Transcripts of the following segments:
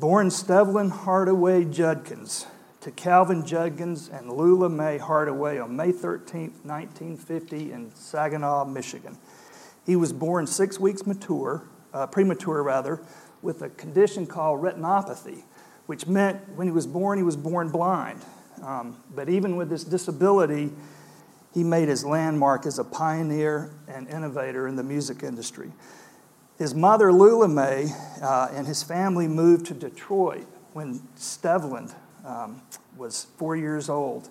Born Stevland Hardaway Judkins to Calvin Judkins and Lula Mae Hardaway on May 13, 1950, in Saginaw, Michigan. He was born six weeks mature, uh, premature rather, with a condition called retinopathy, which meant when he was born, he was born blind. Um, but even with this disability, he made his landmark as a pioneer and innovator in the music industry. His mother, Lula Mae, uh, and his family moved to Detroit when Stevland um, was four years old.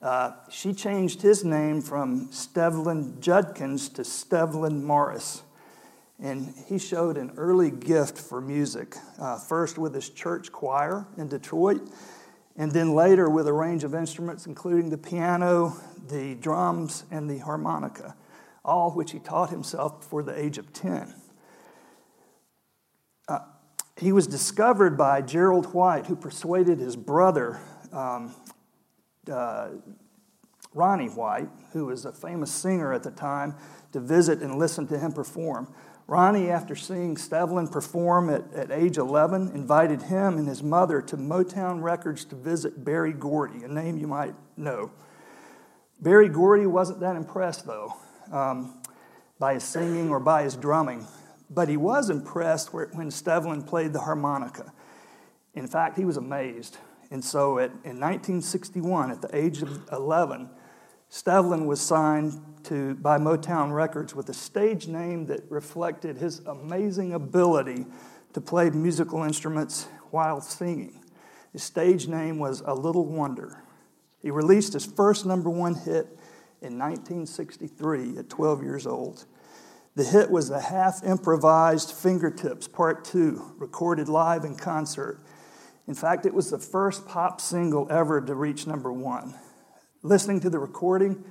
Uh, she changed his name from Stevland Judkins to Stevland Morris. And he showed an early gift for music, uh, first with his church choir in Detroit, and then later with a range of instruments, including the piano, the drums, and the harmonica, all which he taught himself before the age of 10. He was discovered by Gerald White, who persuaded his brother, um, uh, Ronnie White, who was a famous singer at the time, to visit and listen to him perform. Ronnie, after seeing Stevland perform at, at age 11, invited him and his mother to Motown Records to visit Berry Gordy, a name you might know. Berry Gordy wasn't that impressed, though, um, by his singing or by his drumming, but he was impressed when Stevland played the harmonica. In fact, he was amazed. And so at, in 1961, at the age of 11, Stevland was signed to, by Motown Records with a stage name that reflected his amazing ability to play musical instruments while singing. His stage name was A Little Wonder. He released his first number one hit in 1963 at 12 years old. The hit was the half improvised Fingertips Part 2, recorded live in concert. In fact, it was the first pop single ever to reach number one. Listening to the recording,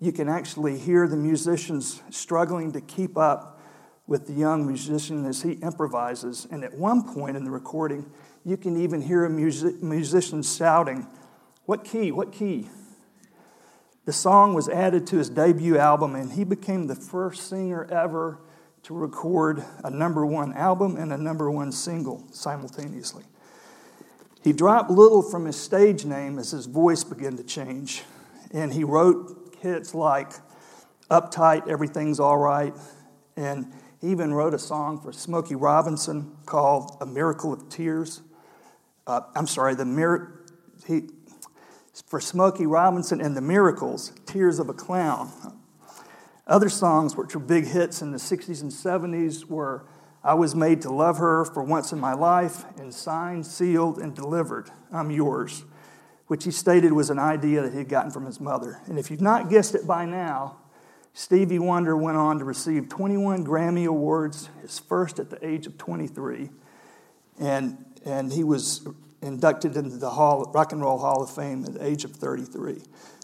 you can actually hear the musicians struggling to keep up with the young musician as he improvises. And at one point in the recording, you can even hear a music- musician shouting, What key? What key? The song was added to his debut album, and he became the first singer ever to record a number one album and a number one single simultaneously. He dropped little from his stage name as his voice began to change, and he wrote hits like Uptight, Everything's All Right, and he even wrote a song for Smokey Robinson called A Miracle of Tears. Uh, I'm sorry, the mir- he, for Smokey Robinson and the Miracles, Tears of a Clown. Other songs which were big hits in the 60s and 70s were I Was Made to Love Her for Once in My Life and Signed, Sealed, and Delivered, I'm Yours which he stated was an idea that he had gotten from his mother. And if you've not guessed it by now, Stevie Wonder went on to receive 21 Grammy Awards, his first at the age of 23. And, and he was inducted into the Hall, Rock and Roll Hall of Fame at the age of 33.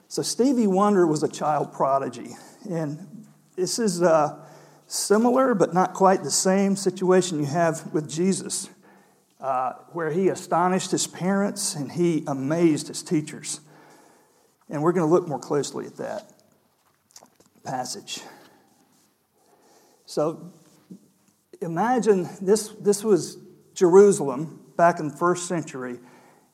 So Stevie Wonder was a child prodigy. And this is a similar but not quite the same situation you have with Jesus uh, where he astonished his parents and he amazed his teachers. And we're going to look more closely at that passage. So imagine this, this was Jerusalem back in the first century.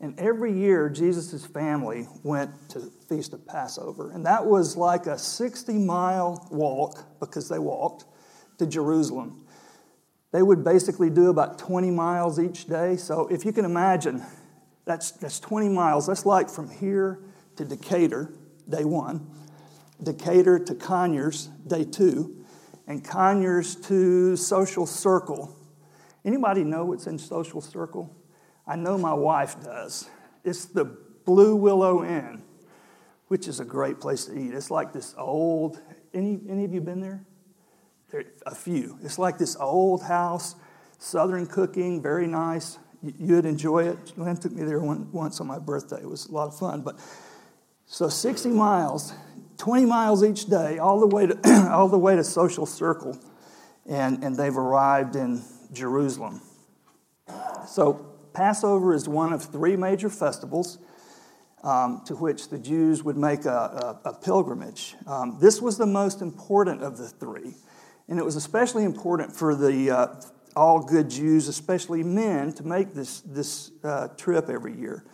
And every year, Jesus' family went to the Feast of Passover. And that was like a 60 mile walk, because they walked, to Jerusalem they would basically do about 20 miles each day. So if you can imagine, that's, that's 20 miles. That's like from here to Decatur, day one, Decatur to Conyers, day two, and Conyers to Social Circle. Anybody know what's in Social Circle? I know my wife does. It's the Blue Willow Inn, which is a great place to eat. It's like this old, any, any of you been there? There, a few. It's like this old house, southern cooking, very nice. You'd enjoy it. Lynn took me there one, once on my birthday. It was a lot of fun. But so 60 miles, 20 miles each day, all the way to all the way to Social Circle, and and they've arrived in Jerusalem. So Passover is one of three major festivals. Um, to which the Jews would make a, a, a pilgrimage. Um, this was the most important of the three. And it was especially important for the, uh, all good Jews, especially men, to make this, this uh, trip every year.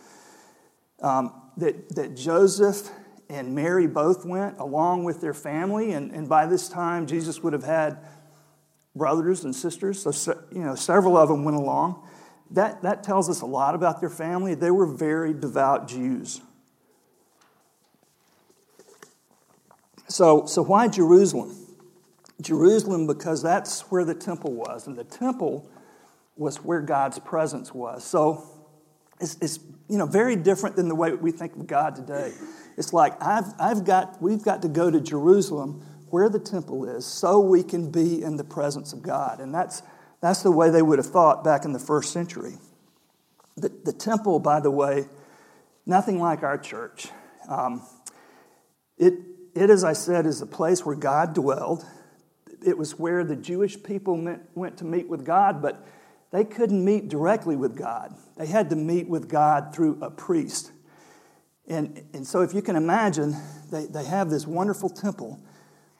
Um, that, that Joseph and Mary both went along with their family, and, and by this time, Jesus would have had brothers and sisters, so you know, several of them went along. That, that tells us a lot about their family. They were very devout Jews. So, so why Jerusalem? Jerusalem because that's where the temple was, and the temple was where God's presence was. So it's, it's you know very different than the way we think of God today. It's like I've, I've got we've got to go to Jerusalem where the temple is so we can be in the presence of God. And that's that's the way they would have thought back in the first century. The, the temple, by the way, nothing like our church. Um, it, it, as I said, is a place where God dwelled. It was where the Jewish people met, went to meet with God, but they couldn't meet directly with God. They had to meet with God through a priest. And, and so, if you can imagine, they, they have this wonderful temple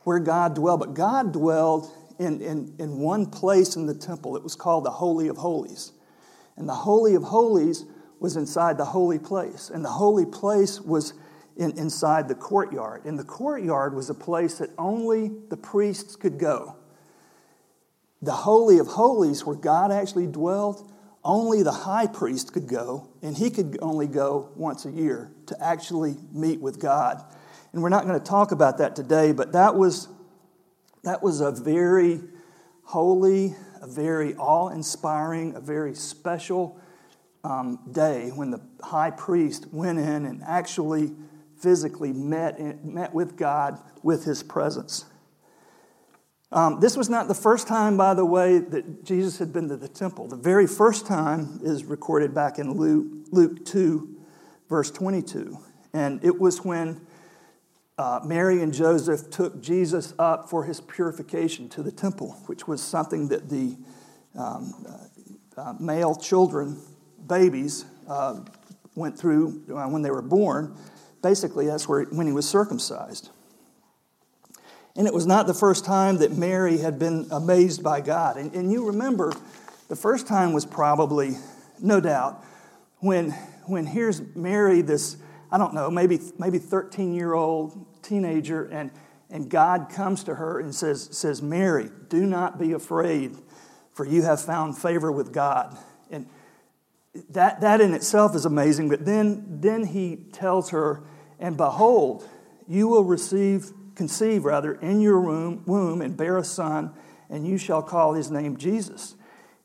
where God dwelled, but God dwelled in, in, in one place in the temple. It was called the Holy of Holies. And the Holy of Holies was inside the holy place. And the holy place was in, inside the courtyard. And the courtyard was a place that only the priests could go. The Holy of Holies, where God actually dwelled, only the high priest could go, and he could only go once a year to actually meet with God. And we're not going to talk about that today, but that was, that was a very holy, a very awe inspiring, a very special um, day when the high priest went in and actually physically met, met with God with his presence. Um, this was not the first time, by the way, that Jesus had been to the temple. The very first time is recorded back in Luke, Luke 2, verse 22. And it was when uh, Mary and Joseph took Jesus up for his purification to the temple, which was something that the um, uh, uh male children, babies, uh, went through uh, when they were born basically, that's where, when he was circumcised. And it was not the first time that Mary had been amazed by God. And, and you remember, the first time was probably, no doubt, when, when here's Mary, this, I don't know, maybe, maybe 13 year old teenager, and, and God comes to her and says, says, Mary, do not be afraid, for you have found favor with God. And that, that in itself is amazing. But then, then he tells her, and behold, you will receive, conceive rather, in your womb, womb and bear a son, and you shall call his name Jesus.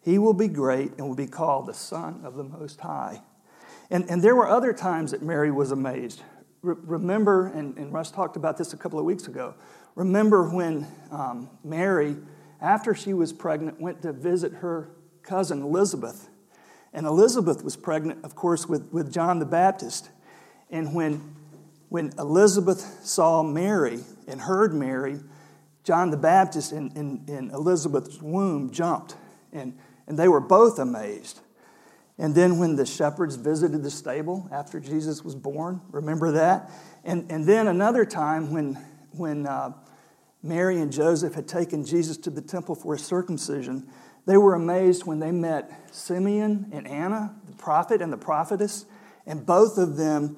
He will be great and will be called the Son of the Most High. And, and there were other times that Mary was amazed. Re- remember, and, and Russ talked about this a couple of weeks ago. Remember when um, Mary, after she was pregnant, went to visit her cousin Elizabeth. And Elizabeth was pregnant, of course, with, with John the Baptist. And when when Elizabeth saw Mary and heard Mary, John the Baptist in, in, in Elizabeth's womb jumped, and, and they were both amazed. And then when the shepherds visited the stable after Jesus was born, remember that? And, and then another time when, when uh, Mary and Joseph had taken Jesus to the temple for a circumcision, they were amazed when they met Simeon and Anna, the prophet and the prophetess, and both of them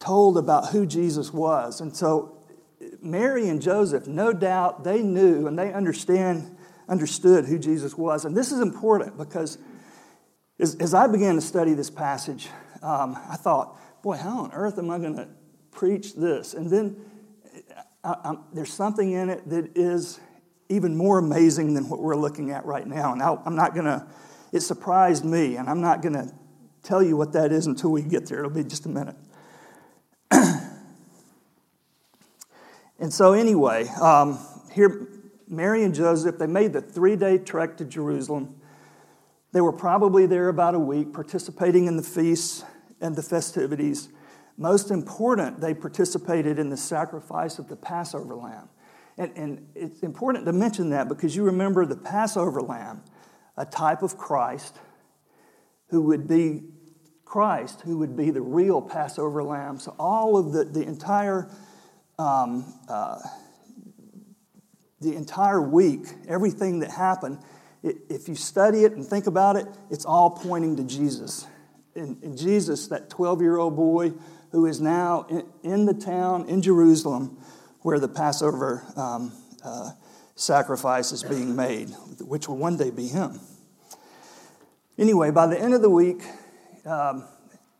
told about who Jesus was. And so Mary and Joseph, no doubt, they knew and they understand, understood who Jesus was. And this is important because as, as I began to study this passage, um, I thought, boy, how on earth am I going to preach this? And then I, there's something in it that is even more amazing than what we're looking at right now. And I, I'm not going to, it surprised me, and I'm not going to tell you what that is until we get there. It'll be just a minute. and so, anyway, um, here, Mary and Joseph, they made the three day trek to Jerusalem. They were probably there about a week, participating in the feasts and the festivities. Most important, they participated in the sacrifice of the Passover lamb. And, and it's important to mention that because you remember the Passover lamb, a type of Christ who would be Christ, who would be the real Passover lamb. So, all of the, the entire um, uh, the entire week, everything that happened, if you study it and think about it, it's all pointing to Jesus. And, and Jesus, that 12 year old boy who is now in, in, the town in Jerusalem where the Passover um, uh, sacrifice is being made, which will one day be him. Anyway, by the end of the week, um,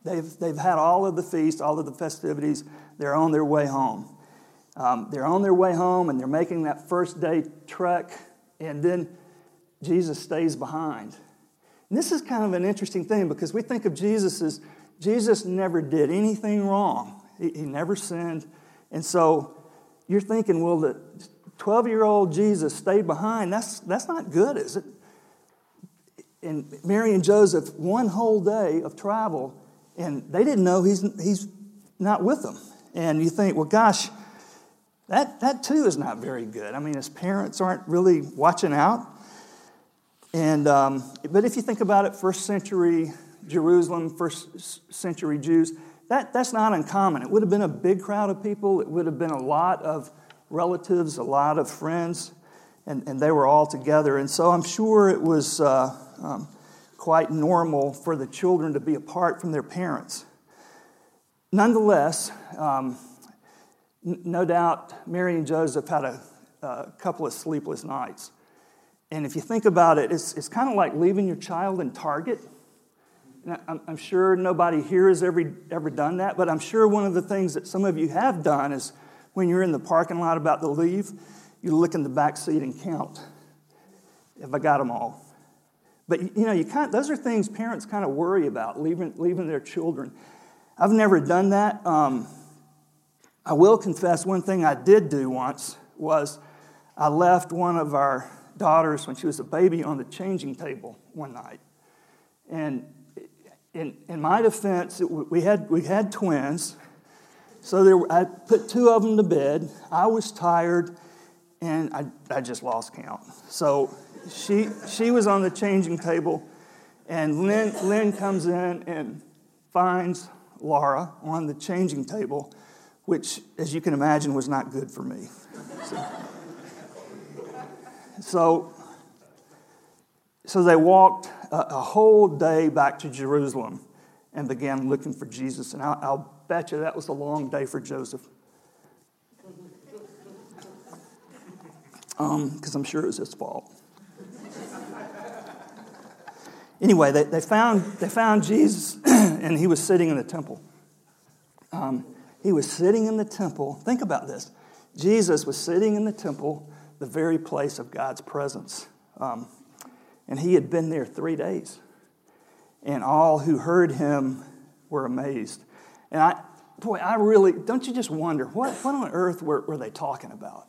they've, they've had all of the feast, all of the festivities. They're on their way home. Um, they're on their way home and they're making that first day trek, and then Jesus stays behind. And this is kind of an interesting thing because we think of Jesus as Jesus never did anything wrong, he, he never sinned. And so you're thinking, well, the 12 year old Jesus stayed behind. That's, that's not good, is it? And Mary and Joseph, one whole day of travel, and they didn't know he's, he's not with them. And you think, well, gosh, that, that too is not very good. I mean, his parents aren't really watching out. And, um, but if you think about it, first century Jerusalem, first century Jews, that, that's not uncommon. It would have been a big crowd of people, it would have been a lot of relatives, a lot of friends, and, and they were all together. And so I'm sure it was uh, um, quite normal for the children to be apart from their parents. Nonetheless, um, no doubt Mary and Joseph had a, a, couple of sleepless nights. And if you think about it, it's, it's kind of like leaving your child in Target. I'm, I'm, sure nobody here has ever, ever done that, but I'm sure one of the things that some of you have done is when you're in the parking lot about to leave, you look in the back seat and count. Have I got them all? But you know, you kind of, those are things parents kind of worry about, leaving, leaving their children. I've never done that. Um, I will confess one thing I did do once was I left one of our daughters when she was a baby on the changing table one night. And in, in my defense, we, had, we had twins. So there, I put two of them to bed. I was tired and I, I just lost count. So she, she was on the changing table, and Lynn, Lynn comes in and finds Laura on the changing table which, as you can imagine, was not good for me. So, so, so they walked a, a, whole day back to Jerusalem and began looking for Jesus. And I'll, I'll bet you that was a long day for Joseph. Because um, I'm sure it was his fault. anyway, they, they, found, they found Jesus, and he was sitting in the temple. Um, he was sitting in the temple. Think about this. Jesus was sitting in the temple, the very place of God's presence. Um, and he had been there three days. And all who heard him were amazed. And I, boy, I really, don't you just wonder, what, what on earth were, were they talking about?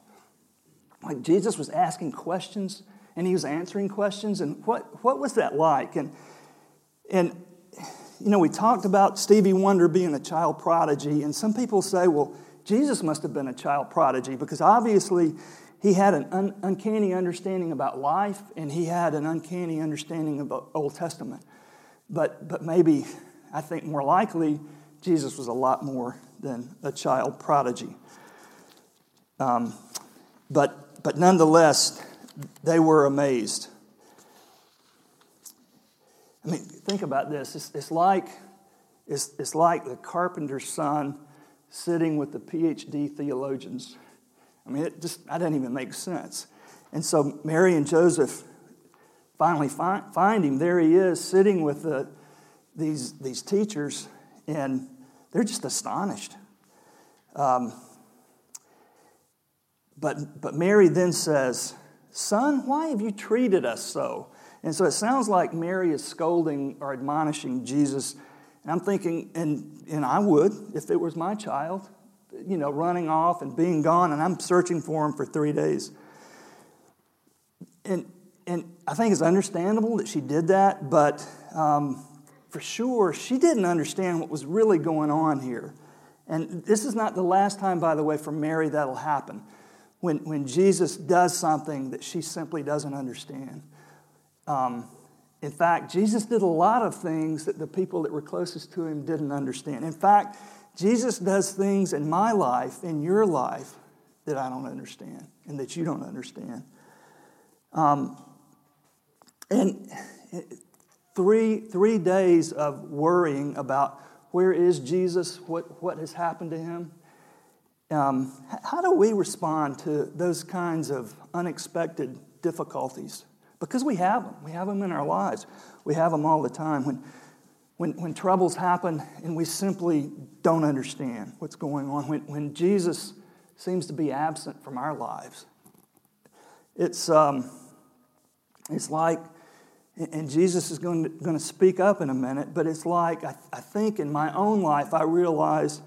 Like Jesus was asking questions and he was answering questions. And what, what was that like? And, and you know, we talked about Stevie Wonder being a child prodigy, and some people say, well, Jesus must have been a child prodigy because obviously he had an un- uncanny understanding about life and he had an uncanny understanding of the Old Testament. But, but maybe, I think more likely, Jesus was a lot more than a child prodigy. Um, but, but nonetheless, they were amazed. I mean, think about this. It's, it's, like, it's, it's like the carpenter's son sitting with the PhD theologians. I mean, it just, that didn't even make sense. And so Mary and Joseph finally find, find him. There he is sitting with the, these, these teachers, and they're just astonished. Um, but, but Mary then says, Son, why have you treated us so? And so it sounds like Mary is scolding or admonishing Jesus. And I'm thinking, and, and I would if it was my child, you know, running off and being gone, and I'm searching for him for three days. And, and I think it's understandable that she did that, but um, for sure, she didn't understand what was really going on here. And this is not the last time, by the way, for Mary that'll happen. When, when Jesus does something that she simply doesn't understand. Um, in fact, Jesus did a lot of things that the people that were closest to him didn't understand. In fact, Jesus does things in my life, in your life, that I don't understand and that you don't understand. Um, And three, three days of worrying about where is Jesus, what, what has happened to him. Um, how do we respond to those kinds of unexpected difficulties? Because we have them. We have them in our lives. We have them all the time. When, when, when troubles happen and we simply don't understand what's going on, when, when Jesus seems to be absent from our lives, it's, um, it's like, and Jesus is going to, going to speak up in a minute, but it's like I, I think in my own life I realize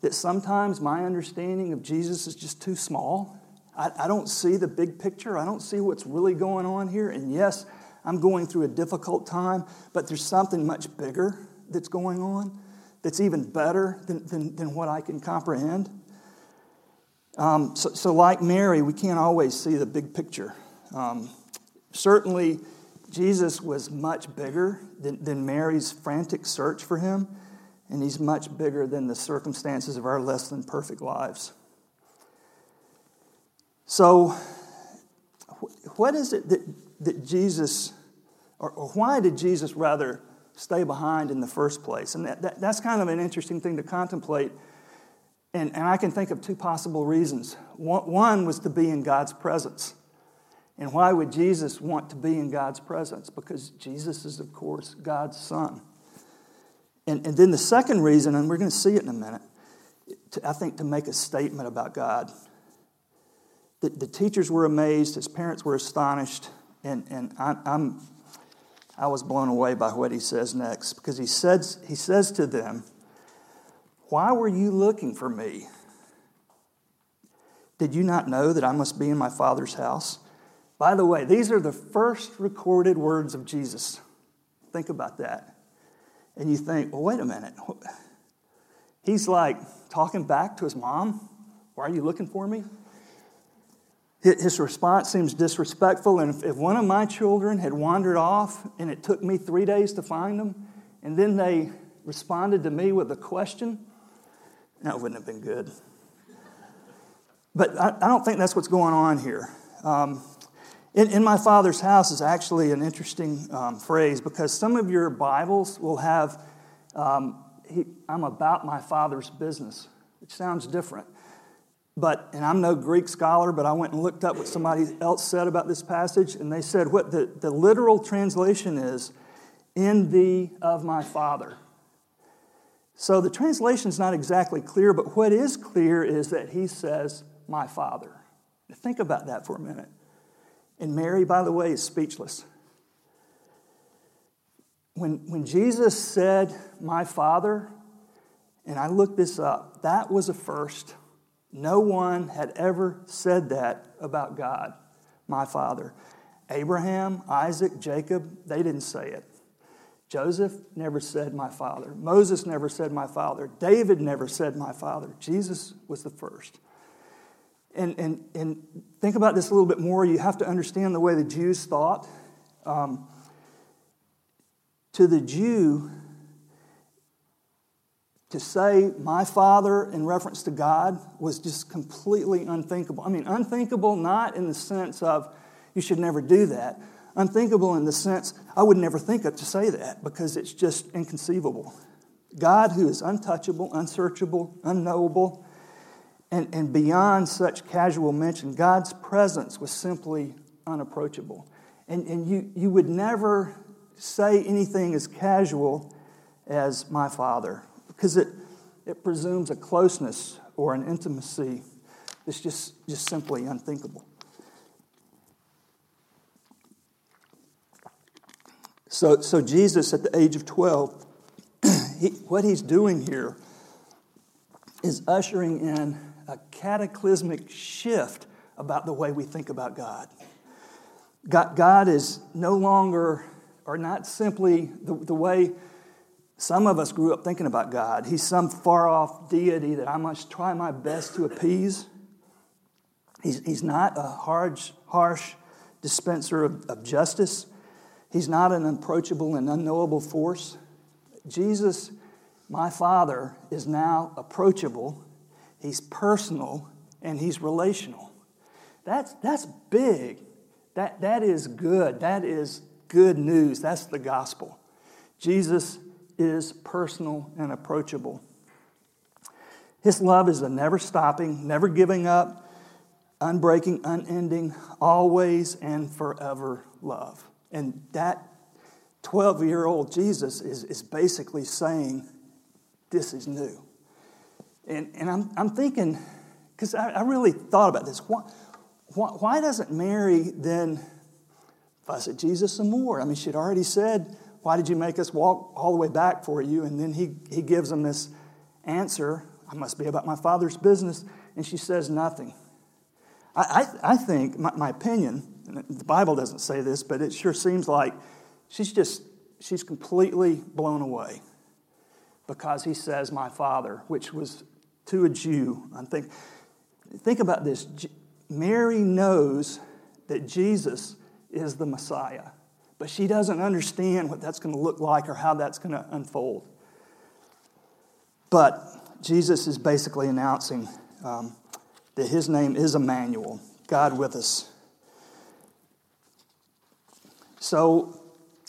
that sometimes my understanding of Jesus is just too small. I, I don't see the big picture, I don't see what's really going on here. And yes, I'm going through a difficult time, but there's something much bigger that's going on that's even better than, than, than what I can comprehend. Um, so, so, like Mary, we can't always see the big picture. Um, certainly, Jesus was much bigger than, than Mary's frantic search for him, and he's much bigger than the circumstances of our less than perfect lives. So, what is it that, that Jesus, or, or why did Jesus rather stay behind in the first place? And that, that, that's kind of an interesting thing to contemplate and, and I can think of two possible reasons. One was to be in God's presence. And why would Jesus want to be in God's presence? Because Jesus is, of course, God's Son. And, and then the second reason, and we're going to see it in a minute, to, I think to make a statement about God. The, the teachers were amazed, his parents were astonished, and, and I, I'm, I was blown away by what he says next because he says, he says to them, why were you looking for me? Did you not know that I must be in my Father's house? By the way, these are the first recorded words of Jesus. Think about that. And you think, well, wait a minute. He's like talking back to his mom. Why are you looking for me? His response seems disrespectful. And if one of my children had wandered off and it took me three days to find them, and then they responded to me with a question, that wouldn't have been good. But I, don't think that's what's going on here. Um, in, in, my father's house is actually an interesting um, phrase because some of your Bibles will have, um, he, I'm about my father's business, which sounds different. But, and I'm no Greek scholar, but I went and looked up what somebody else said about this passage, and they said what the, the literal translation is in the of my father. So the translation is not exactly clear, but what is clear is that he says, My Father. Think about that for a minute. And Mary, by the way, is speechless. When, when Jesus said, My Father, and I looked this up, that was a first. No one had ever said that about God, my Father. Abraham, Isaac, Jacob, they didn't say it. Joseph never said, My father. Moses never said, My father. David never said, My father. Jesus was the first. And, and, and think about this a little bit more. You have to understand the way the Jews thought. Um, to the Jew, to say my father in reference to God was just completely unthinkable. I mean, unthinkable not in the sense of you should never do that, unthinkable in the sense I would never think of to say that because it's just inconceivable. God, who is untouchable, unsearchable, unknowable, and, and beyond such casual mention, God's presence was simply unapproachable. And, and you, you would never say anything as casual as my Father because it, it presumes a closeness or an intimacy that's just, just simply unthinkable. So, so Jesus, at the age of 12, he, what he's doing here is ushering in a cataclysmic shift about the way we think about God. God, God is no longer, or not simply the, the way some of us grew up thinking about God. He's some far off deity that I must try my best to appease. He's, he's not a harsh, harsh dispenser of, of justice. He's not an approachable and unknowable force. Jesus, my Father, is now approachable, He's personal, and He's relational. That's, that's big. That, that is good. That is good news. That's the gospel. Jesus is personal and approachable. His love is a never stopping, never giving up, unbreaking, unending, always and forever love. And that 12 year old Jesus is, is basically saying, This is new. And, and I'm, I'm thinking, because I, I, really thought about this. Why, why, why doesn't Mary then fuss at Jesus some more? I mean, she'd already said, Why did you make us walk all the way back for you? And then he, he gives them this answer I must be about my father's business. And she says nothing. I, I, I think, my, my opinion, the Bible doesn't say this, but it sure seems like she's just, she's completely blown away because he says, My father, which was to a Jew. I think, think about this. Mary knows that Jesus is the Messiah, but she doesn't understand what that's going to look like or how that's going to unfold. But Jesus is basically announcing um, that his name is Emmanuel, God with us. So,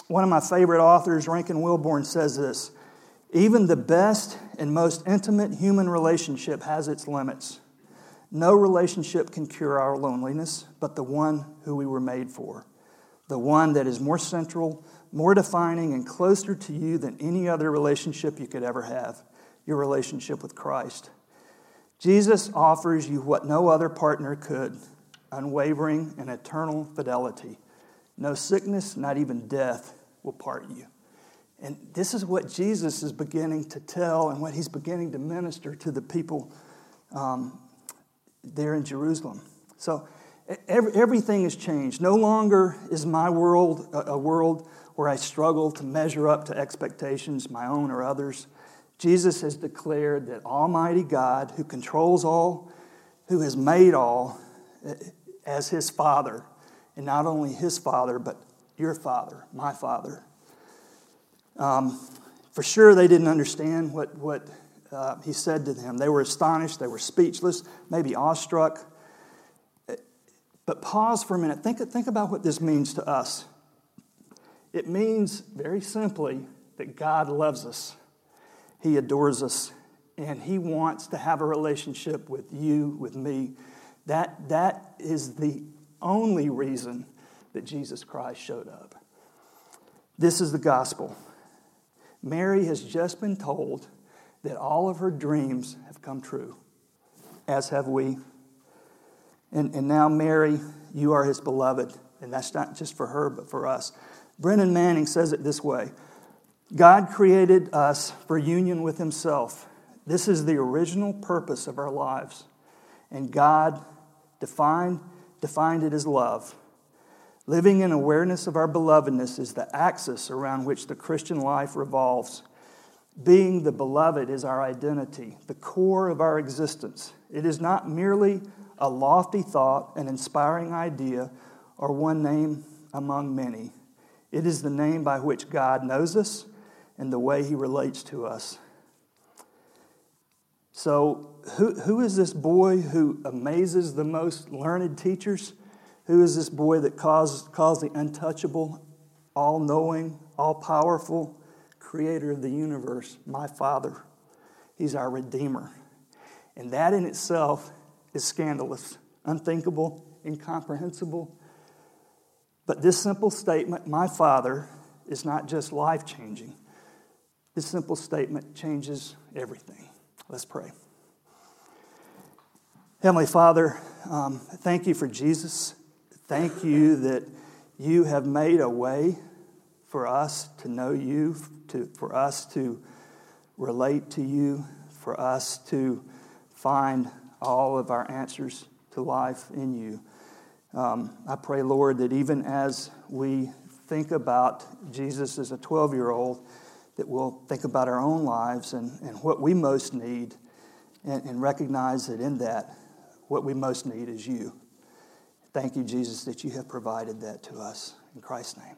one of my favorite authors, Rankin Wilbourne, says this Even the best and most intimate human relationship has its limits. No relationship can cure our loneliness, but the one who we were made for. The one that is more central, more defining, and closer to you than any other relationship you could ever have your relationship with Christ. Jesus offers you what no other partner could unwavering and eternal fidelity. No sickness, not even death, will part you. And this is what Jesus is beginning to tell and what he's beginning to minister to the people um, there in Jerusalem. So everything has changed. No longer is my world a, world where I struggle to measure up to expectations, my own or others. Jesus has declared that Almighty God, who controls all, who has made all, eh, as his Father, and not only his Father, but your Father, my Father. Um, for sure, they didn't understand what, what uh, he said to them. They were astonished, they were speechless, maybe awestruck. But pause for a minute. Think, think about what this means to us. It means, very simply, that God loves us. He adores us, and He wants to have a relationship with you, with me. That, that is the only reason that Jesus Christ showed up. This is the gospel. Mary has just been told that all of her dreams have come true, as have we. And, and now, Mary, you are his beloved. And that's not just for her, but for us. Brennan Manning says it this way God created us for union with Himself. This is the original purpose of our lives. And God defined, defined it as love. Living in awareness of our belovedness is the axis around which the Christian life revolves. Being the beloved is our identity, the core of our existence. It is not merely a lofty thought, an inspiring idea, or one name among many. It is the name by which God knows us and the way he relates to us. So, who, who is this boy who amazes the most learned teachers? Who is this boy that calls, the untouchable, all knowing, all powerful creator of the universe my Father? He's our Redeemer. And that in itself is scandalous, unthinkable, incomprehensible. But this simple statement, my Father, is not just life changing, this simple statement changes everything. Let's pray. Heavenly Father, um, thank you for Jesus. Thank you that you have made a way for us to know you, to, for us to relate to you, for us to find all of our answers to life in you. Um, I pray, Lord, that even as we think about Jesus as a 12 year old, that we'll think about our own lives and, and what we most need and, and recognize that in that, what we most need is you. Thank you, Jesus, that you have provided that to us. In Christ's name.